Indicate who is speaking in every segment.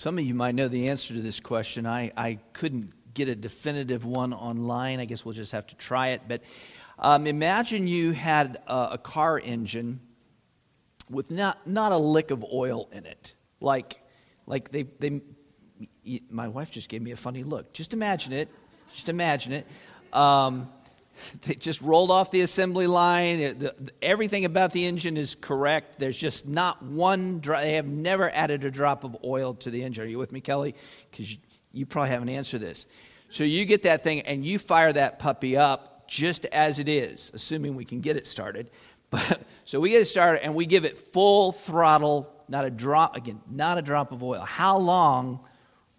Speaker 1: Some of you might know the answer to this question. I, I couldn't get a definitive one online. I guess we'll just have to try it. But um, imagine you had a, a, car engine with not, not a lick of oil in it. Like, like they, they, my wife just gave me a funny look. Just imagine it. Just imagine it. Um, they just rolled off the assembly line. Everything about the engine is correct. There's just not one, drop. they have never added a drop of oil to the engine. Are you with me, Kelly? Because you, you probably haven't answered this. So you get that thing and you fire that puppy up just as it is, assuming we can get it started. But, so we get it started and we give it full throttle, not a drop, again, not a drop of oil. How long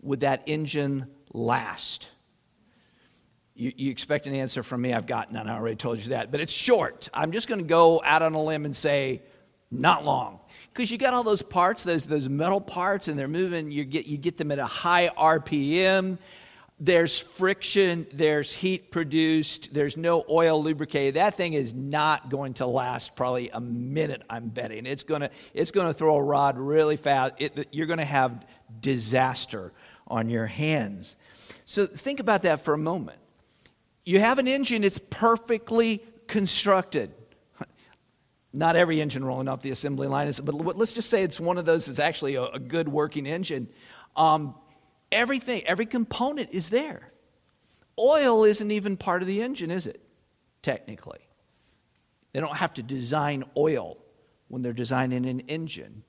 Speaker 1: would that engine last? You, you, expect an answer from me. I've got none. I already told you that. But it's short. I'm just going to go out on a limb and say, not long. Because you got all those parts, those, those metal parts, and they're moving. You get, you get them at a high RPM. There's friction, there's heat produced, there's no oil lubricated. That thing is not going to last probably a minute, I'm betting. It's going to, it's to throw a rod really fast. It, you're going to have disaster on your hands. So think about that for a moment you have an engine, it's perfectly constructed. Not every engine rolling off the assembly line is, but let's just say it's one of those that's actually a, a good working engine. Um, everything, every component is there. Oil isn't even part of the engine, is it? Technically. They don't have to design oil when they're designing an engine.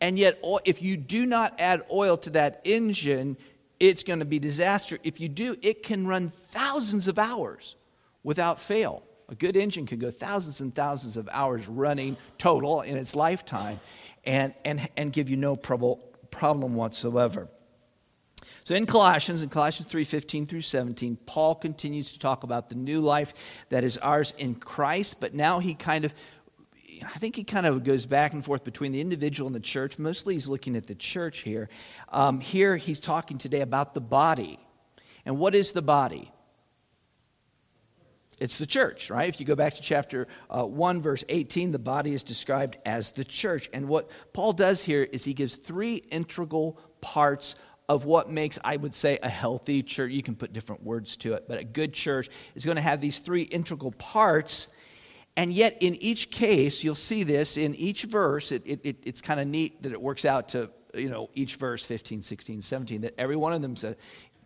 Speaker 1: And yet, if you do not add oil to that engine, it's going to be disaster. If you do, it can run thousands of hours without fail. A good engine can go thousands and thousands of hours running total in its lifetime and, and, and give you no problem, problem whatsoever. So in Colossians, in Colossians 3 15 through 17, Paul continues to talk about the new life that is ours in Christ, but now he kind of I think he kind of goes back and forth between the individual and the church. Mostly he's looking at the church here. Um, here he's talking today about the body. And what is the body? It's the church, right? If you go back to chapter uh, 1, verse 18, the body is described as the church. And what Paul does here is he gives three integral parts of what makes, I would say, a healthy church. You can put different words to it, but a good church is going to have these three integral parts and yet, in each case, you'll see this in each verse. It, it, it's kind of neat that it works out to, you know, each verse 15, 16, 17, that every one of them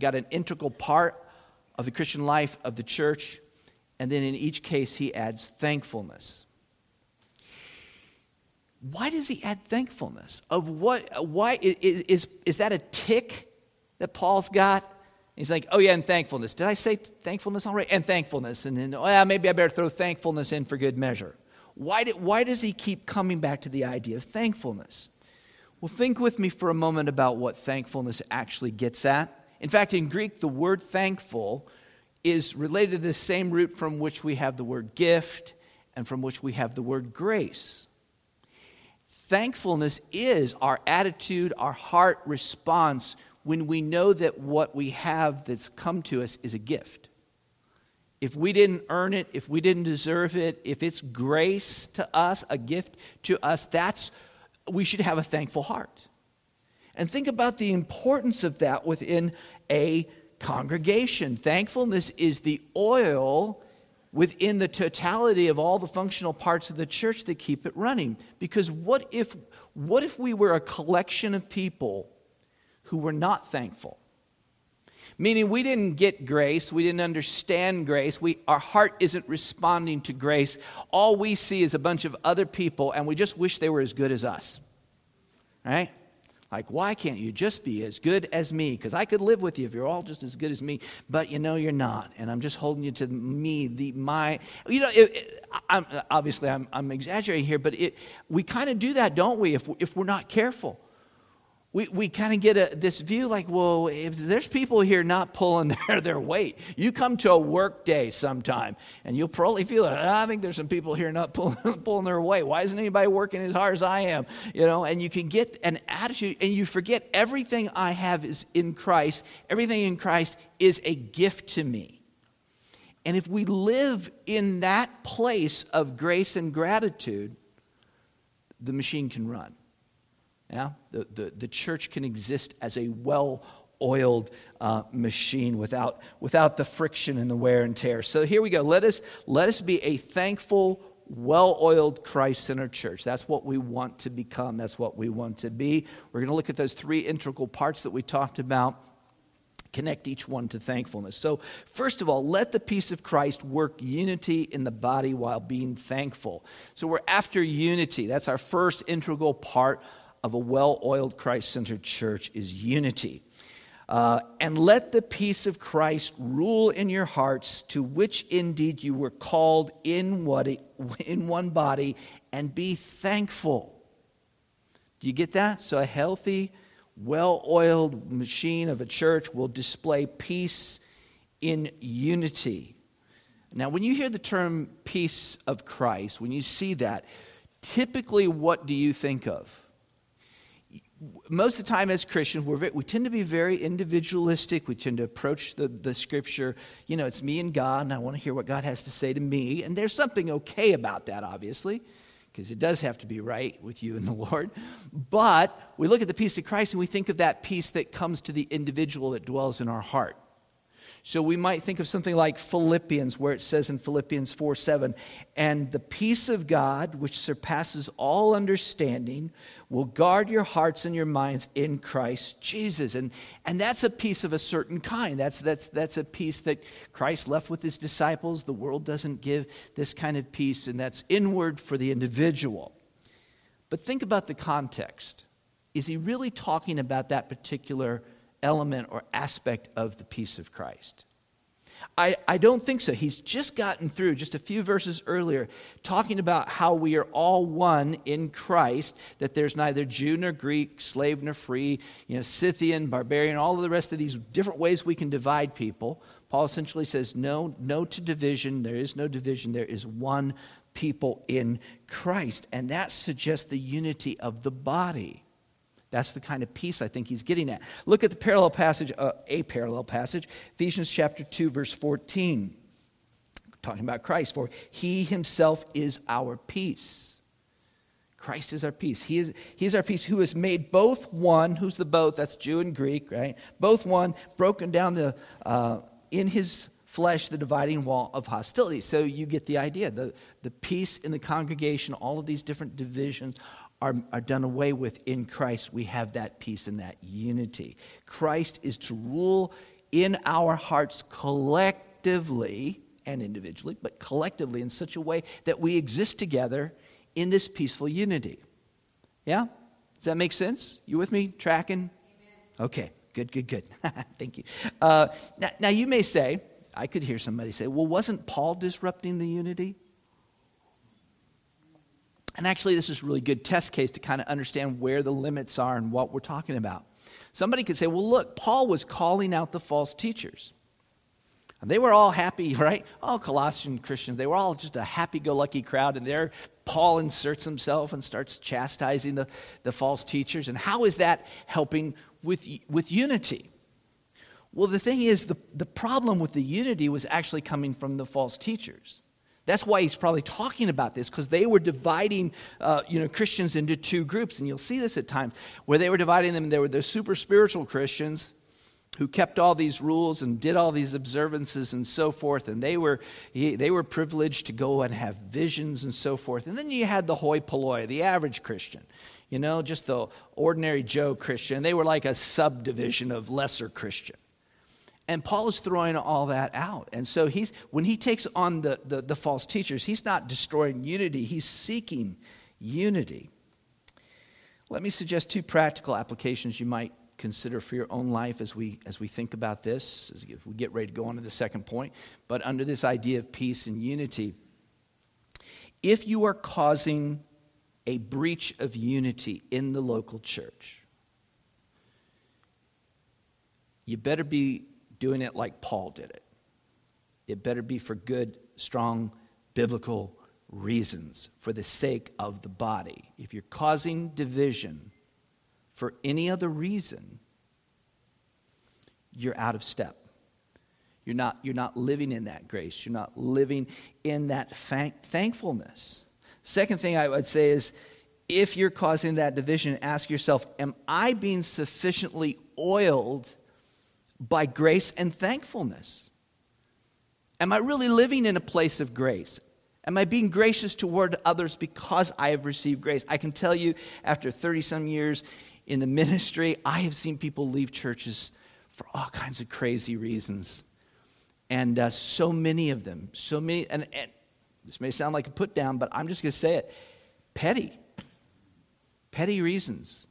Speaker 1: got an integral part of the Christian life of the church. And then in each case, he adds thankfulness. Why does he add thankfulness? Of what, why, is, is, is that a tick that Paul's got? He's like, oh, yeah, and thankfulness. Did I say thankfulness already? And thankfulness. And then, oh, yeah, maybe I better throw thankfulness in for good measure. Why, did, why does he keep coming back to the idea of thankfulness? Well, think with me for a moment about what thankfulness actually gets at. In fact, in Greek, the word thankful is related to the same root from which we have the word gift and from which we have the word grace. Thankfulness is our attitude, our heart response when we know that what we have that's come to us is a gift. If we didn't earn it, if we didn't deserve it, if it's grace to us, a gift to us, that's we should have a thankful heart. And think about the importance of that within a congregation. Thankfulness is the oil within the totality of all the functional parts of the church that keep it running. Because what if, what if we were a collection of people who were not thankful. Meaning, we didn't get grace, we didn't understand grace, we, our heart isn't responding to grace. All we see is a bunch of other people, and we just wish they were as good as us. Right? Like, why can't you just be as good as me? Because I could live with you if you're all just as good as me, but you know you're not, and I'm just holding you to me, the my. You know, it, it, I'm, obviously I'm, I'm exaggerating here, but it, we kind of do that, don't we? If, if we're not careful we, we kind of get a, this view like, well, if there's people here not pulling their, their weight, you come to a work day sometime and you'll probably feel it. Ah, I think there's some people here not pulling, pulling their weight. Why isn't anybody working as hard as I am? You know, and you can get an attitude and you forget everything I have is in Christ. Everything in Christ is a gift to me. And if we live in that place of grace and gratitude, the machine can run. Yeah? The, the, the church can exist as a well oiled uh, machine without, without the friction and the wear and tear. So here we go. Let us, let us be a thankful, well oiled, Christ centered church. That's what we want to become. That's what we want to be. We're going to look at those three integral parts that we talked about connect each one to thankfulness. So, first of all, let the peace of Christ work unity in the body while being thankful. So, we're after unity. That's our first integral part of a well-oiled Christ-centered church is unity. Uh, and let the peace of Christ rule in your hearts, to which indeed you were called in, what, in one body, and be thankful. Do you get that? So, a healthy, well oiled machine of a church will display peace in unity. Now, when you hear the term peace of Christ, when you see that, typically what do you think of? Most of the time, as Christians, we tend to be very individualistic. We tend to approach the, the scripture, you know, it's me and God, and I want to hear what God has to say to me. And there's something okay about that, obviously because it does have to be right with you and the Lord. But we look at the peace of Christ and we think of that peace that comes to the individual that dwells in our heart. So we might think of something like Philippians, where it says in Philippians 4 7, and the peace of God, which surpasses all understanding, will guard your hearts and your minds in Christ Jesus. And, and that's a peace of a certain kind. That's, that's, that's a peace that Christ left with his disciples. The world doesn't give this kind of peace, and that's inward for the individual. But think about the context. Is he really talking about that particular element or aspect of the peace of Christ? I, I don't think so. He's just gotten through, just a few verses earlier, talking about how we are all one in Christ, that there's neither Jew nor Greek, slave nor free, you know, Scythian, barbarian, all of the rest of these different ways we can divide people. Paul essentially says, no, no to division. There is no division. There is one people in Christ. And that suggests the unity of the body. That's the kind of peace I think he's getting at. Look at the parallel passage, uh, a parallel passage, Ephesians chapter 2, verse 14. Talking about Christ, for he himself is our peace. Christ is our peace. He is, he is our peace who has made both one, who's the both? That's Jew and Greek, right? Both one, broken down the, uh, in his flesh the dividing wall of hostility. So you get the idea. The, the peace in the congregation, all of these different divisions are, are done away with in Christ, we have that peace and that unity. Christ is to rule in our hearts collectively and individually, but collectively in such a way that we exist together in this peaceful unity. Yeah? Does that make sense? You with me? Tracking? Okay, good, good, good. Thank you. Uh, now, now, you may say, I could hear somebody say, well, wasn't Paul disrupting the unity? And actually, this is a really good test case to kind of understand where the limits are and what we're talking about. Somebody could say, well, look, Paul was calling out the false teachers. And they were all happy, right? All Colossian Christians, they were all just a happy go lucky crowd. And there, Paul inserts himself and starts chastising the, the false teachers. And how is that helping with, with unity? Well, the thing is, the, the problem with the unity was actually coming from the false teachers. That's why he's probably talking about this, because they were dividing uh, you know, Christians into two groups. And you'll see this at times where they were dividing them. There were the super spiritual Christians who kept all these rules and did all these observances and so forth. And they were, they were privileged to go and have visions and so forth. And then you had the hoi polloi, the average Christian, you know, just the ordinary Joe Christian. They were like a subdivision of lesser Christian. And Paul is throwing all that out. And so he's, when he takes on the, the, the false teachers, he's not destroying unity, he's seeking unity. Let me suggest two practical applications you might consider for your own life as we, as we think about this, as we get ready to go on to the second point. But under this idea of peace and unity, if you are causing a breach of unity in the local church, you better be doing it like Paul did it. It better be for good, strong, biblical reasons, for the sake of the body. If you're causing division for any other reason, you're out of step. You're not, you're not living in that grace. You're not living in that thank- thankfulness. Second thing I would say is if you're causing that division, ask yourself Am I being sufficiently oiled by grace and thankfulness? Am I really living in a place of grace? Am I being gracious toward others because I have received grace? I can tell you, after 30 some years in the ministry, I have seen people leave churches for all kinds of crazy reasons. And uh, so many of them, so many, and, and this may sound like a put down, but I'm just going to say it petty. Petty reasons.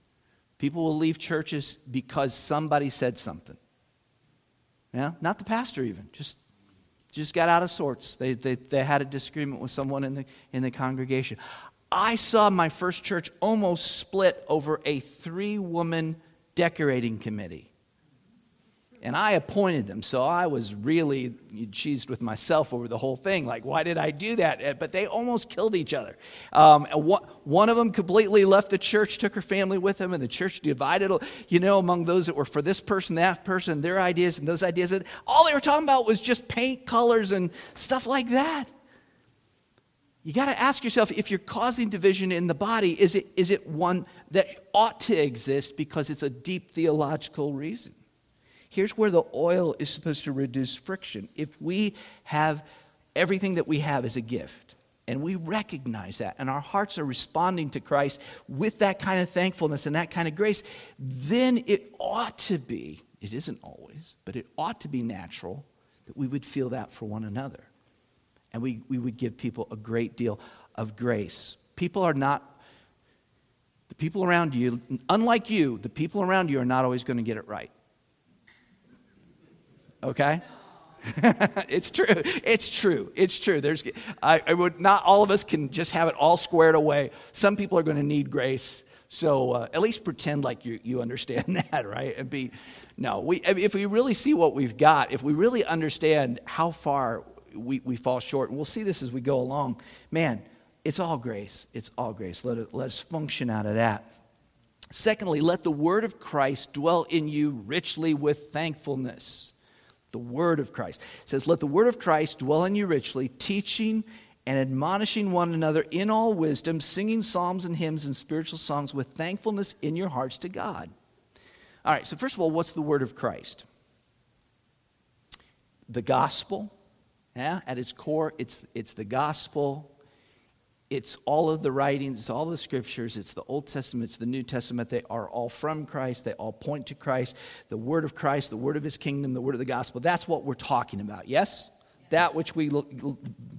Speaker 1: People will leave churches because somebody said something. Yeah, not the pastor even, just just got out of sorts. They, they, they had a disagreement with someone in the, in the congregation. I saw my first church almost split over a three woman decorating committee. And I appointed them, so I was really cheesed with myself over the whole thing. Like, why did I do that? Uh, but they almost killed each other. Um, one of them completely left the church, took her family with them, and the church divided, you know, among those that were for this person, that person, their ideas, and those ideas. And all they were talking about was just paint colors and stuff like that. You got to ask yourself if you're causing division in the body, is it, is it one that ought to exist because it's a deep theological reason? Here's where the oil is supposed to reduce friction. If we have everything that we have as a gift, and we recognize that, and our hearts are responding to Christ with that kind of thankfulness and that kind of grace, then it ought to be, it isn't always, but it ought to be natural that we would feel that for one another. And we, we would give people a great deal of grace. People are not, the people around you, unlike you, the people around you are not always going to get it right okay? it's true. It's true. It's true. There's, I, I, would not all of us can just have it all squared away. Some people are going to need grace. So uh, at least pretend like you, you understand that, right? And be, no, we, if we really see what we've got, if we really understand how far we, we fall short, and we'll see this as we go along, man, it's all grace. It's all grace. Let, it, let us function out of that. Secondly, let the word of Christ dwell in you richly with thankfulness the word of Christ. It says, Let the word of Christ dwell in you richly, teaching and admonishing one another in all wisdom, singing psalms and hymns and spiritual songs with thankfulness in your hearts to God. All right, so first of all, what's the word of Christ? The gospel, yeah, at its core, it's, it's the gospel it's all of the writings, it's all the scriptures, it's the Old Testament, it's the New Testament. They are all from Christ, they all point to Christ, the word of Christ, the word of his kingdom, the word of the gospel. That's what we're talking about, yes? That which we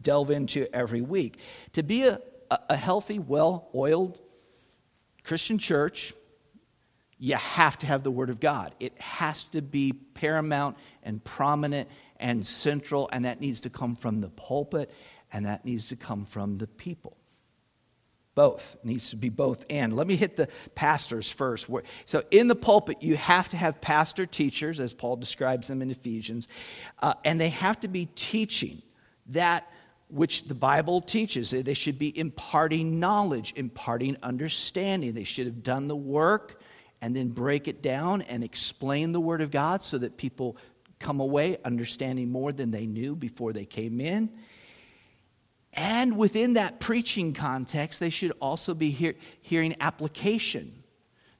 Speaker 1: delve into every week. To be a, a healthy, well oiled Christian church, you have to have the Word of God. It has to be paramount and prominent and central, and that needs to come from the pulpit and that needs to come from the people. Both. It needs to be both and. Let me hit the pastors first. So, in the pulpit, you have to have pastor teachers, as Paul describes them in Ephesians, uh, and they have to be teaching that which the Bible teaches. They should be imparting knowledge, imparting understanding. They should have done the work and then break it down and explain the Word of God so that people come away understanding more than they knew before they came in. And within that preaching context, they should also be hear, hearing application.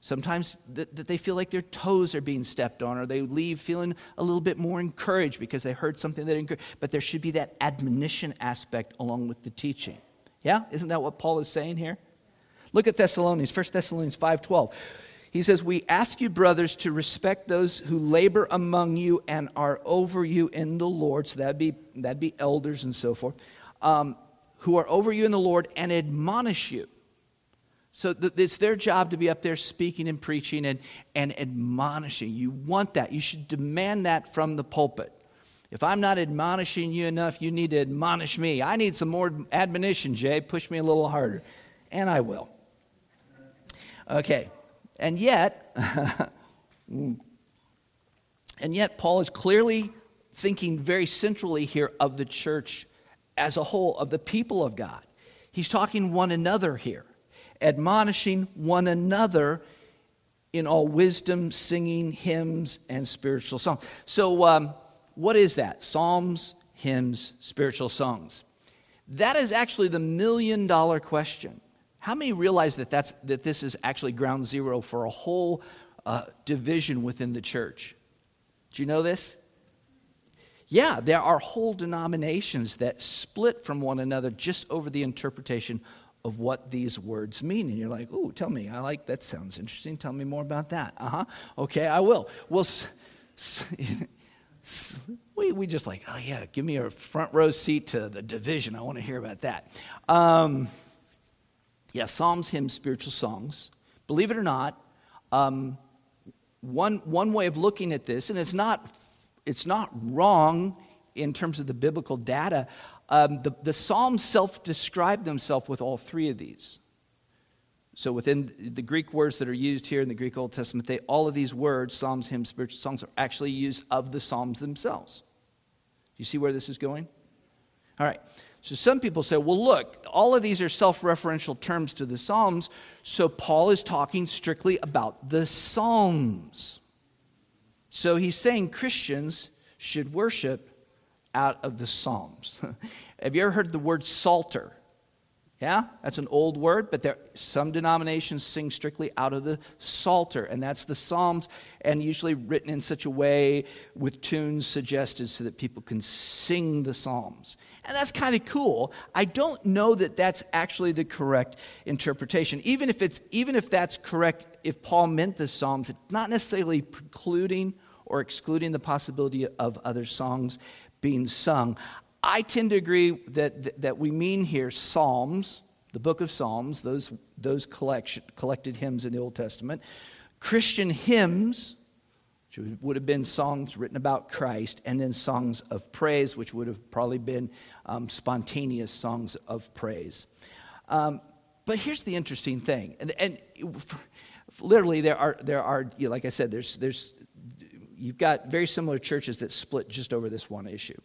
Speaker 1: Sometimes that, that they feel like their toes are being stepped on, or they leave feeling a little bit more encouraged because they heard something that encouraged. But there should be that admonition aspect along with the teaching. Yeah? Isn't that what Paul is saying here? Look at Thessalonians, 1 Thessalonians 5.12. He says, We ask you, brothers, to respect those who labor among you and are over you in the Lord. So that'd be, that'd be elders and so forth um, who are over you in the Lord and admonish you. So th- it's their job to be up there speaking and preaching and, and admonishing. You want that. You should demand that from the pulpit. If I'm not admonishing you enough, you need to admonish me. I need some more admonition, Jay. Push me a little harder. And I will. Okay. And yet, and yet, Paul is clearly thinking very centrally here of the church as a whole, of the people of God. He's talking one another here, admonishing one another in all wisdom, singing hymns and spiritual songs. So, um, what is that? Psalms, hymns, spiritual songs. That is actually the million dollar question. How many realize that, that's, that this is actually ground zero for a whole uh, division within the church? Do you know this? Yeah, there are whole denominations that split from one another just over the interpretation of what these words mean. And you're like, oh, tell me. I like that. Sounds interesting. Tell me more about that. Uh huh. Okay, I will. Well, s- s- we, we just like, oh, yeah, give me a front row seat to the division. I want to hear about that. Um, yeah, Psalms, hymns, spiritual songs. Believe it or not, um, one, one way of looking at this, and it's not it's not wrong in terms of the biblical data. Um, the, the Psalms self describe themselves with all three of these. So, within the Greek words that are used here in the Greek Old Testament, they, all of these words, Psalms, hymns, spiritual songs, are actually used of the Psalms themselves. Do you see where this is going? All right. So, some people say, well, look, all of these are self referential terms to the Psalms, so Paul is talking strictly about the Psalms. So he's saying Christians should worship out of the Psalms. Have you ever heard the word psalter? Yeah, that's an old word, but there some denominations sing strictly out of the psalter, and that's the Psalms, and usually written in such a way with tunes suggested so that people can sing the Psalms. And that's kind of cool. I don't know that that's actually the correct interpretation. Even if it's even if that's correct, if Paul meant the Psalms, it's not necessarily precluding or excluding the possibility of other songs being sung. I tend to agree that, that we mean here Psalms, the book of Psalms, those, those collection, collected hymns in the Old Testament, Christian hymns, which would have been songs written about Christ, and then songs of praise, which would have probably been um, spontaneous songs of praise. Um, but here's the interesting thing, and, and literally there are there are you know, like I said, there's there's you've got very similar churches that split just over this one issue.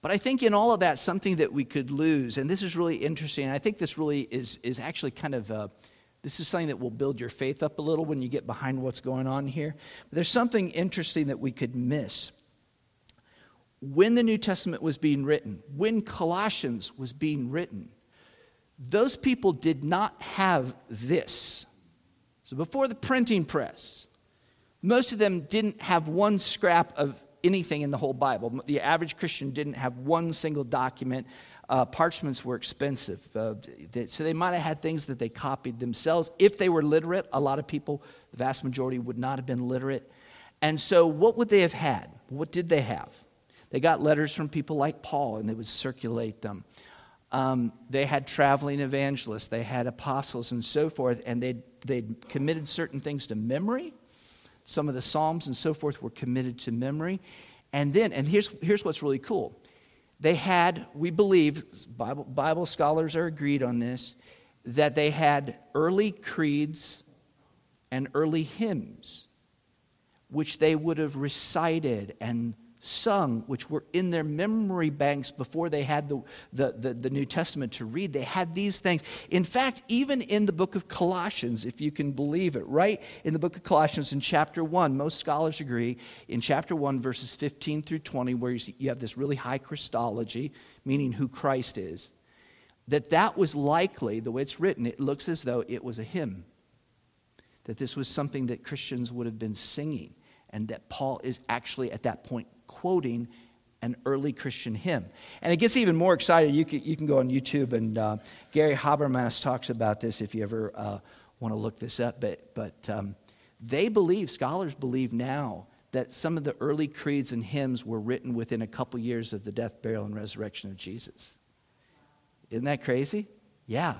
Speaker 1: But I think in all of that, something that we could lose, and this is really interesting. I think this really is, is actually kind of a, this is something that will build your faith up a little when you get behind what's going on here. But there's something interesting that we could miss. When the New Testament was being written, when Colossians was being written, those people did not have this. So before the printing press, most of them didn't have one scrap of anything in the whole Bible. The average Christian didn't have one single document. Uh, parchments were expensive. Uh, they, so they might have had things that they copied themselves. If they were literate, a lot of people, the vast majority, would not have been literate. And so, what would they have had? What did they have? They got letters from people like Paul, and they would circulate them. Um, they had traveling evangelists, they had apostles, and so forth, and they'd, they'd committed certain things to memory. Some of the Psalms and so forth were committed to memory. And then, and here's, here's what's really cool they had, we believe, Bible, Bible scholars are agreed on this, that they had early creeds and early hymns, which they would have recited and sung, which were in their memory banks before they had the, the, the, the, New Testament to read. They had these things. In fact, even in the book of Colossians, if you can believe it, right in the book of Colossians in chapter 1, most scholars agree, in chapter 1, verses 15 through 20, where you have this really high Christology, meaning who Christ is, that that was likely, the way it's written, it looks as though it was a hymn. That this was something that Christians would have been singing and that Paul is actually at that point quoting an early Christian hymn. And it gets even more excited. You can, you can go on YouTube, and uh, Gary Habermas talks about this if you ever uh, want to look this up. But, but um, they believe, scholars believe now, that some of the early creeds and hymns were written within a couple years of the death, burial, and resurrection of Jesus. Isn't that crazy? Yeah.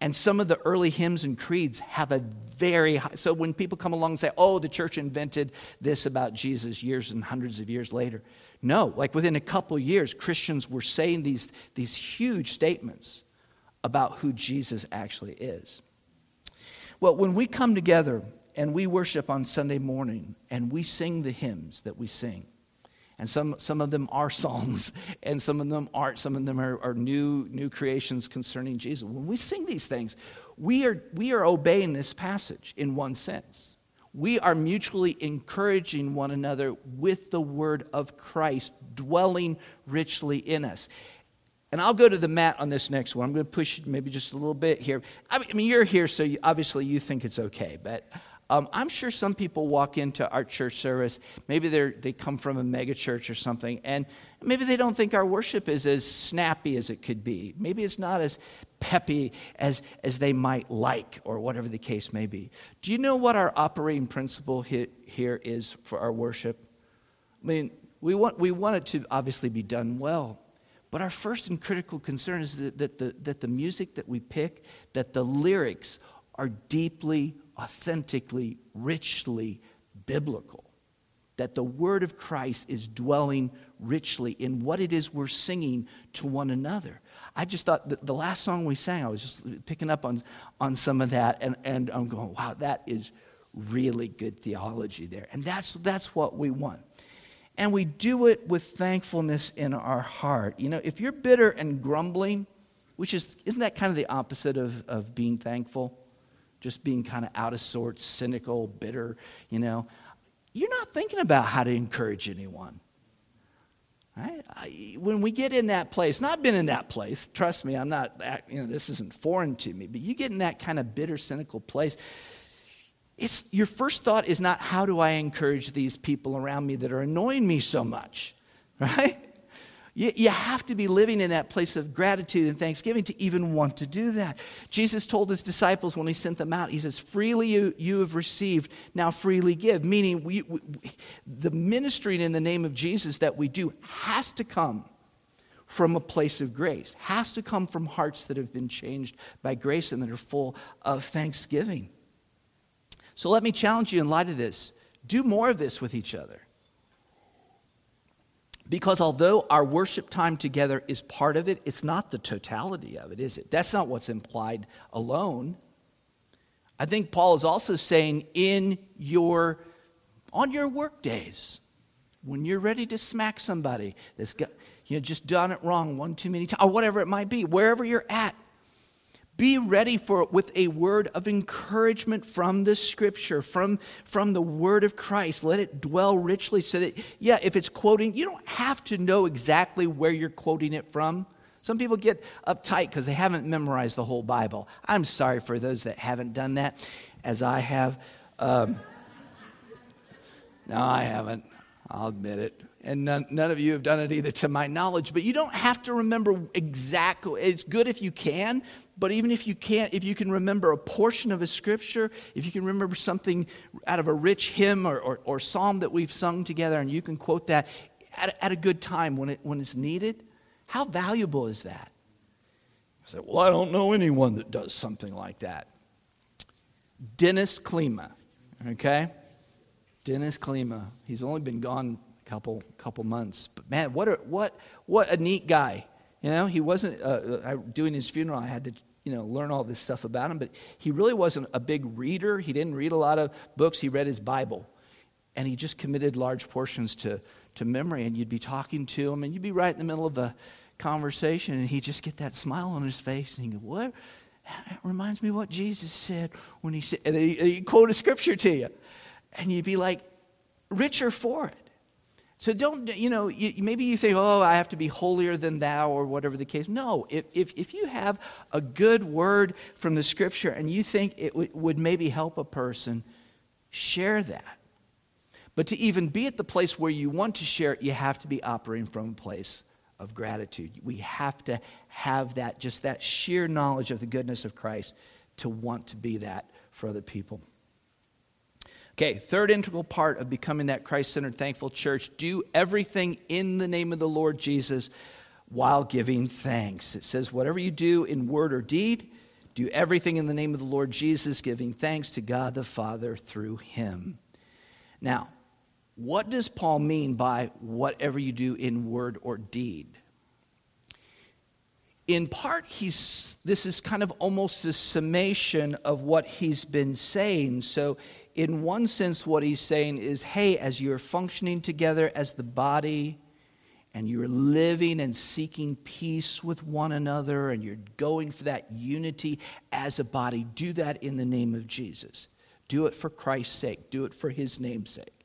Speaker 1: And some of the early hymns and creeds have a very high. So when people come along and say, oh, the church invented this about Jesus years and hundreds of years later, no, like within a couple years, Christians were saying these, these huge statements about who Jesus actually is. Well, when we come together and we worship on Sunday morning and we sing the hymns that we sing, and some, some of them are songs, and some of them aren't. Some of them are, are new, new creations concerning Jesus. When we sing these things, we are, we are obeying this passage in one sense. We are mutually encouraging one another with the word of Christ dwelling richly in us. And I'll go to the mat on this next one. I'm going to push maybe just a little bit here. I mean, you're here, so you, obviously you think it's okay, but um, I'm sure some people walk into our church service. Maybe they they come from a mega church or something, and maybe they don't think our worship is as snappy as it could be. Maybe it's not as peppy as, as they might like, or whatever the case may be. Do you know what our operating principle here is for our worship? I mean, we want, we want it to obviously be done well. But our first and critical concern is that, that, the, that the music that we pick, that the lyrics are deeply authentically, richly biblical. That the word of Christ is dwelling richly in what it is we're singing to one another. I just thought the, the last song we sang, I was just picking up on, on some of that, and, and I'm going, wow, that is really good theology there. And that's, that's what we want. And we do it with thankfulness in our heart. You know, if you're bitter and grumbling, which is, isn't that kind of the opposite of, of being thankful? Just being kind of out of sorts, cynical, bitter, you know, you're not thinking about how to encourage anyone. Right? I, when we get in that place, not been in that place, trust me, I'm not, you know, this isn't foreign to me, but you get in that kind of bitter, cynical place, it's, your first thought is not, how do I encourage these people around me that are annoying me so much, right? You, you have to be living in that place of gratitude and thanksgiving to even want to do that. Jesus told his disciples when he sent them out, he says, Freely you, you have received, now freely give. Meaning, we, we, the ministering in the name of Jesus that we do has to come from a place of grace, has to come from hearts that have been changed by grace and that are full of thanksgiving. So let me challenge you in light of this do more of this with each other. Because although our worship time together is part of it, it's not the totality of it, is it? That's not what's implied alone. I think Paul is also saying in your on your work days, when you're ready to smack somebody that's got, you know, just done it wrong one too many times, or whatever it might be, wherever you're at, be ready for it with a word of encouragement from the scripture, from, from the word of Christ. Let it dwell richly so that, yeah, if it's quoting, you don't have to know exactly where you're quoting it from. Some people get uptight because they haven't memorized the whole Bible. I'm sorry for those that haven't done that, as I have. Um, no, I haven't. I'll admit it. And none, none of you have done it either, to my knowledge. But you don't have to remember exactly. It's good if you can, but even if you can't, if you can remember a portion of a scripture, if you can remember something out of a rich hymn or, or, or psalm that we've sung together, and you can quote that at, at a good time when, it, when it's needed, how valuable is that? I said, Well, I don't know anyone that does something like that. Dennis Klima, okay? Dennis Klima. He's only been gone couple, couple months. But man, what a, what, what a neat guy. You know, he wasn't uh, uh doing his funeral. I had to, you know, learn all this stuff about him. But he really wasn't a big reader. He didn't read a lot of books. He read his Bible, and he just committed large portions to to memory. And you'd be talking to him, and you'd be right in the middle of a conversation, and he'd just get that smile on his face, and he'd go, "What?" That reminds me what Jesus said when he said, and he, he quote a scripture to you, and you'd be like, richer for it. So don't, you know, you, maybe you think, oh, I have to be holier than thou or whatever the case. No, if, if, if you have a good word from the scripture and you think it w- would maybe help a person, share that. But to even be at the place where you want to share it, you have to be operating from a place of gratitude. We have to have that, just that sheer knowledge of the goodness of Christ to want to be that for other people. Okay, third integral part of becoming that Christ centered, thankful church do everything in the name of the Lord Jesus while giving thanks. It says, whatever you do in word or deed, do everything in the name of the Lord Jesus, giving thanks to God the Father through him. Now, what does Paul mean by whatever you do in word or deed? In part, he's, this is kind of almost a summation of what he's been saying. So in one sense, what he's saying is hey, as you're functioning together as the body, and you're living and seeking peace with one another, and you're going for that unity as a body, do that in the name of Jesus. Do it for Christ's sake, do it for his name's sake.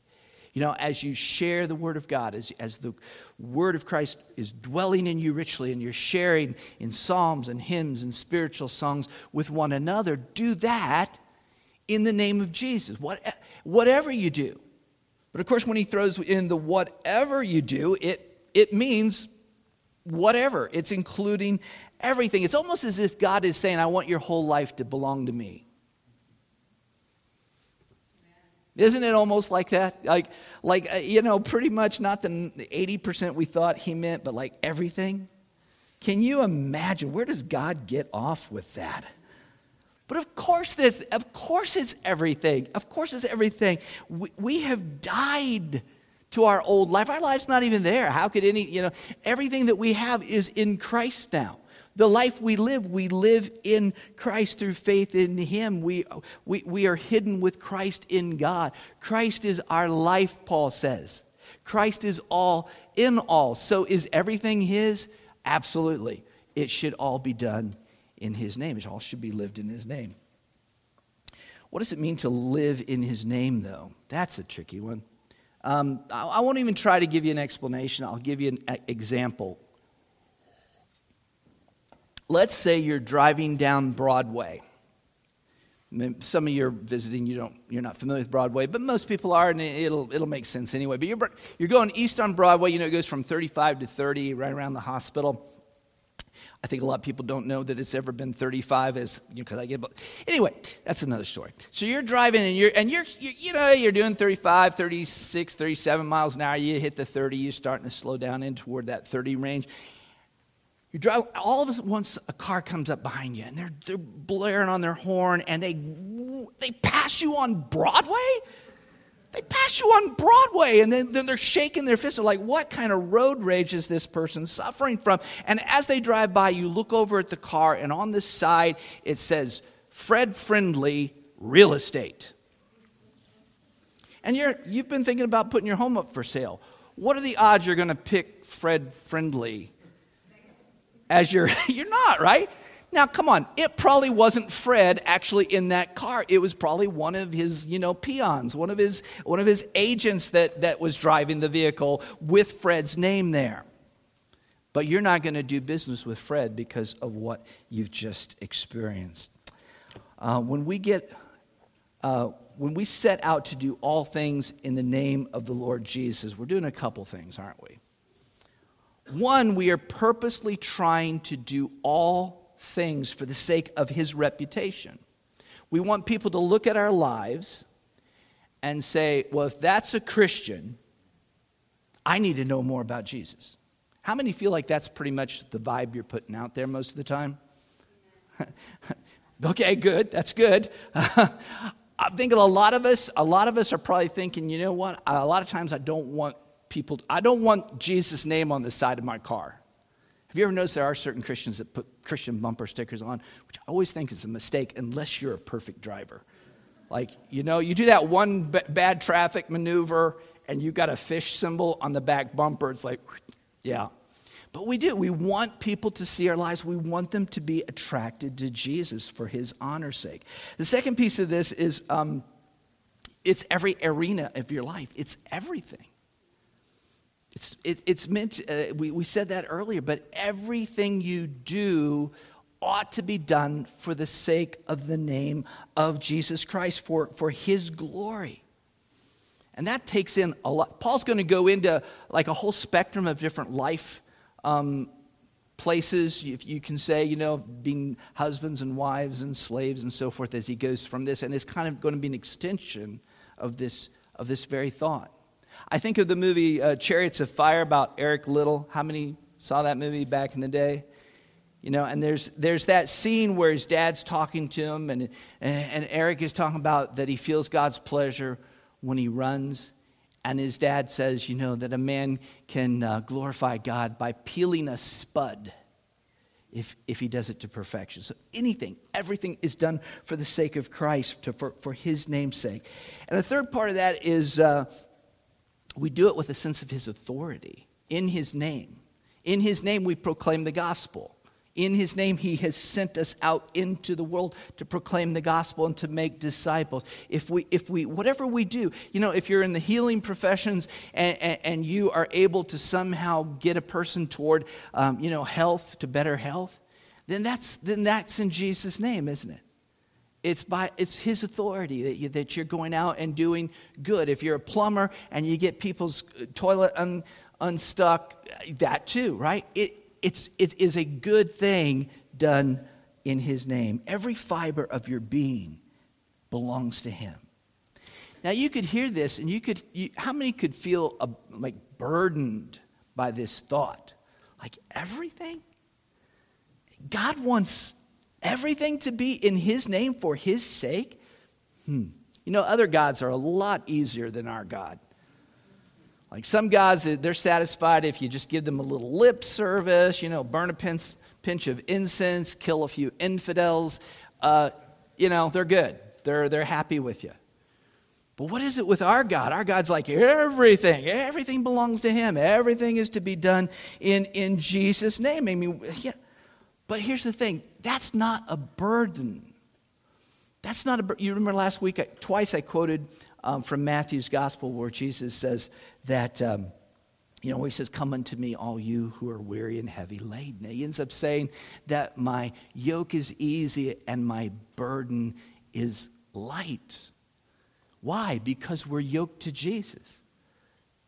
Speaker 1: You know, as you share the Word of God, as, as the Word of Christ is dwelling in you richly, and you're sharing in psalms and hymns and spiritual songs with one another, do that in the name of Jesus, what, whatever you do. But of course, when he throws in the whatever you do, it, it means whatever. It's including everything. It's almost as if God is saying, I want your whole life to belong to me. Isn't it almost like that? Like, like uh, you know, pretty much not the 80% we thought he meant, but like everything? Can you imagine? Where does God get off with that? But of course, this, of course, it's everything. Of course, it's everything. We, we have died to our old life. Our life's not even there. How could any, you know, everything that we have is in Christ now. The life we live, we live in Christ through faith in Him. We, we, we are hidden with Christ in God. Christ is our life, Paul says. Christ is all in all. So is everything His? Absolutely. It should all be done in His name. It all should be lived in His name. What does it mean to live in His name, though? That's a tricky one. Um, I, I won't even try to give you an explanation. I'll give you an example let's say you're driving down Broadway. Some of you are visiting, you don't, you're not familiar with Broadway, but most people are, and it'll, it'll make sense anyway. But you're, you're going east on Broadway, you know, it goes from 35 to 30, right around the hospital. I think a lot of people don't know that it's ever been 35 as you know, cause I get but anyway that's another story so you're driving and you're and you're you, you, know you're doing 35 36 37 miles an hour you hit the 30 you're starting to slow down in toward that 30 range you drive, all of a sudden, once a car comes up behind you and they're, they're blaring on their horn and they, they pass you on Broadway? They pass you on Broadway and then, then they're shaking their fists. They're like, what kind of road rage is this person suffering from? And as they drive by, you look over at the car and on the side it says, Fred Friendly Real Estate. And you're, you've been thinking about putting your home up for sale. What are the odds you're going to pick Fred Friendly as you're you're not, right? Now, come on. It probably wasn't Fred actually in that car. It was probably one of his, you know, peons, one of his one of his agents that that was driving the vehicle with Fred's name there. But you're not going to do business with Fred because of what you've just experienced. Uh, when we get uh, when we set out to do all things in the name of the Lord Jesus, we're doing a couple things, aren't we? One, we are purposely trying to do all things for the sake of his reputation. We want people to look at our lives and say, well, if that's a Christian, I need to know more about Jesus. How many feel like that's pretty much the vibe you're putting out there most of the time? okay, good. That's good. I'm thinking a lot of us, a lot of us are probably thinking, you know what? A lot of times I don't want people, I don't want Jesus' name on the side of my car. Have you ever noticed there are certain Christians that put Christian bumper stickers on, which I always think is a mistake unless you're a perfect driver. Like, you know, you do that one b- bad traffic maneuver and you got a fish symbol on the back bumper. It's like, yeah. But we do. We want people to see our lives. We want them to be attracted to Jesus for his honor's sake. The second piece of this is um, it's every arena of your life, it's everything. It's, it, it's meant, uh, we, we said that earlier, but everything you do ought to be done for the sake of the name of Jesus Christ, for, for his glory. And that takes in a lot. Paul's going to go into like a whole spectrum of different life um, places. You, you can say, you know, being husbands and wives and slaves and so forth as he goes from this. And it's kind of going to be an extension of this, of this very thought. I think of the movie uh, Chariots of Fire about Eric Liddell. How many saw that movie back in the day? You know, and there's, there's that scene where his dad's talking to him, and, and Eric is talking about that he feels God's pleasure when he runs. And his dad says, you know, that a man can uh, glorify God by peeling a spud if, if he does it to perfection. So anything, everything is done for the sake of Christ, to, for, for his name's sake. And the third part of that is uh, we do it with a sense of his authority in his name. In his name, we proclaim the gospel. In his name, he has sent us out into the world to proclaim the gospel and to make disciples. If we, if we, whatever we do, you know, if you're in the healing professions and, and, and you are able to somehow get a person toward, um, you know, health, to better health, then that's, then that's in Jesus' name, isn't it? It's, by, it's his authority that, you, that you're going out and doing good. If you're a plumber and you get people's toilet un, unstuck, that too, right? It, it's, it is a good thing done in His name. Every fiber of your being belongs to Him. Now, you could hear this, and you could, you, how many could feel uh, like burdened by this thought? Like everything? God wants everything to be in His name for His sake? Hmm. You know, other gods are a lot easier than our God. Like some gods, they're satisfied if you just give them a little lip service, you know, burn a pinch, pinch of incense, kill a few infidels. Uh, you know, they're good. They're, they're happy with you. But what is it with our God? Our God's like everything. Everything belongs to Him. Everything is to be done in, in Jesus' name. I mean, yeah. But here's the thing that's not a burden. That's not a You remember last week, I, twice I quoted um, from Matthew's gospel where Jesus says that, um, you know, he says, Come unto me, all you who are weary and heavy laden. And He ends up saying that my yoke is easy and my burden is light. Why? Because we're yoked to Jesus.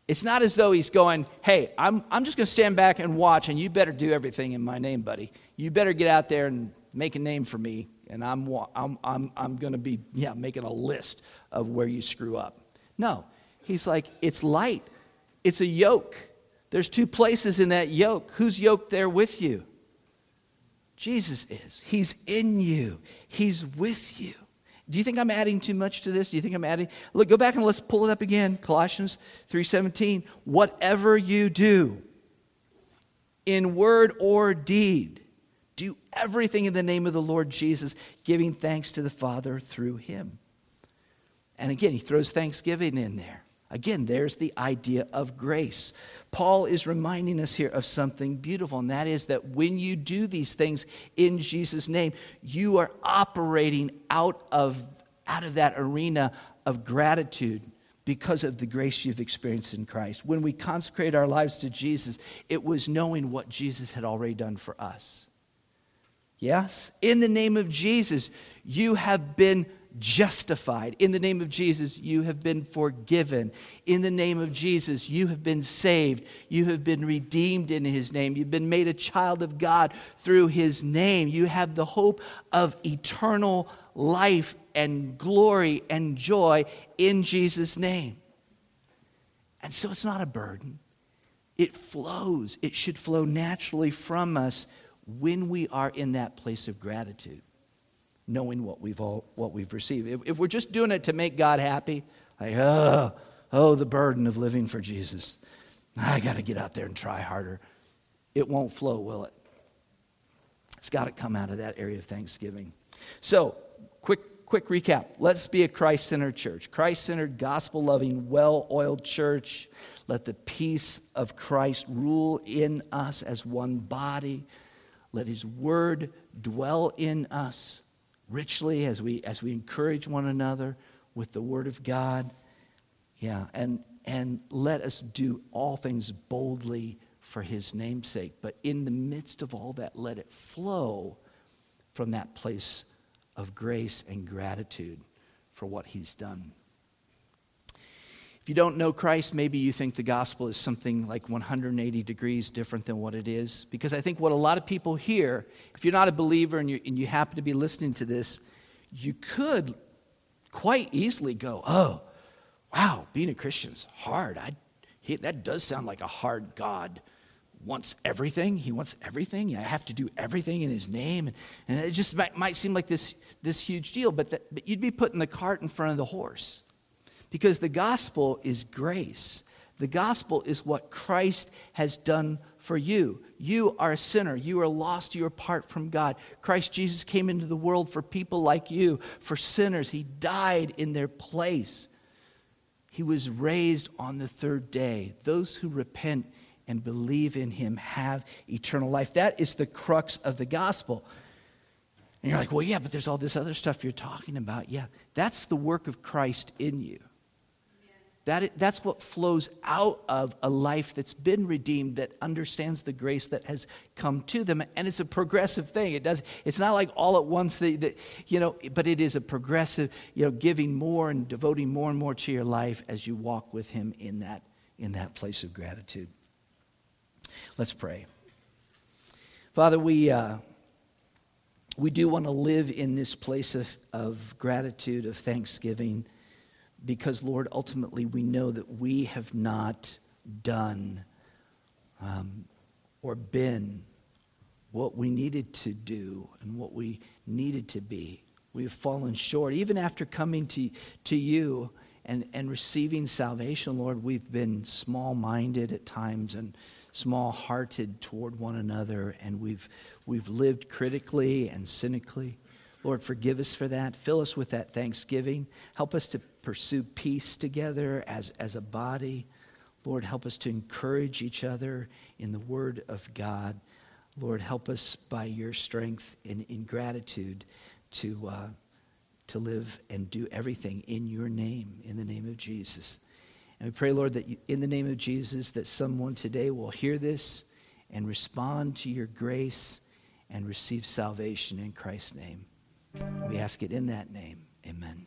Speaker 1: It's not as though he's going, Hey, I'm, I'm just going to stand back and watch, and you better do everything in my name, buddy. You better get out there and make a name for me and I'm, I'm, I'm, I'm going to be yeah, making a list of where you screw up. No, he's like, it's light, it's a yoke. There's two places in that yoke. Who's yoked there with you? Jesus is. He's in you, He's with you. Do you think I'm adding too much to this? Do you think I'm adding? Look, go back and let's pull it up again. Colossians 3:17. Whatever you do in word or deed, do everything in the name of the Lord Jesus, giving thanks to the Father through him. And again, he throws thanksgiving in there. Again, there's the idea of grace. Paul is reminding us here of something beautiful, and that is that when you do these things in Jesus' name, you are operating out of, out of that arena of gratitude because of the grace you've experienced in Christ. When we consecrate our lives to Jesus, it was knowing what Jesus had already done for us. Yes? In the name of Jesus, you have been justified. In the name of Jesus, you have been forgiven. In the name of Jesus, you have been saved. You have been redeemed in His name. You've been made a child of God through His name. You have the hope of eternal life and glory and joy in Jesus' name. And so it's not a burden, it flows. It should flow naturally from us when we are in that place of gratitude, knowing what we've, all, what we've received. If, if we're just doing it to make God happy, like, oh, oh, the burden of living for Jesus. I got to get out there and try harder. It won't flow, will it? It's got to come out of that area of thanksgiving. So, quick, quick recap. Let's be a Christ centered church, Christ centered, gospel loving, well oiled church. Let the peace of Christ rule in us as one body. Let his word dwell in us richly as we, as we encourage one another with the word of God. Yeah, and, and let us do all things boldly for his namesake. But in the midst of all that, let it flow from that place of grace and gratitude for what he's done. If you don't know Christ, maybe you think the gospel is something like 180 degrees different than what it is. Because I think what a lot of people hear, if you're not a believer and you, and you happen to be listening to this, you could quite easily go, oh, wow, being a Christian is hard. I, he, that does sound like a hard God wants everything. He wants everything. I have to do everything in his name. And, and it just might, might seem like this, this huge deal, but, that, but you'd be putting the cart in front of the horse. Because the gospel is grace. The gospel is what Christ has done for you. You are a sinner. You are lost. You are apart from God. Christ Jesus came into the world for people like you, for sinners. He died in their place. He was raised on the third day. Those who repent and believe in him have eternal life. That is the crux of the gospel. And you're like, well, yeah, but there's all this other stuff you're talking about. Yeah, that's the work of Christ in you. That, that's what flows out of a life that's been redeemed, that understands the grace that has come to them. And it's a progressive thing. It does, it's not like all at once, that, that, you know, but it is a progressive, you know, giving more and devoting more and more to your life as you walk with Him in that, in that place of gratitude. Let's pray. Father, we, uh, we do want to live in this place of, of gratitude, of thanksgiving because, Lord, ultimately we know that we have not done um, or been what we needed to do and what we needed to be. We have fallen short. Even after coming to, to you and, and receiving salvation, Lord, we've been small minded at times and small hearted toward one another, and we've, we've lived critically and cynically. Lord, forgive us for that. Fill us with that thanksgiving. Help us to pursue peace together as, as a body. Lord, help us to encourage each other in the Word of God. Lord, help us by your strength and in gratitude to, uh, to live and do everything in your name, in the name of Jesus. And we pray, Lord, that you, in the name of Jesus, that someone today will hear this and respond to your grace and receive salvation in Christ's name. We ask it in that name. Amen.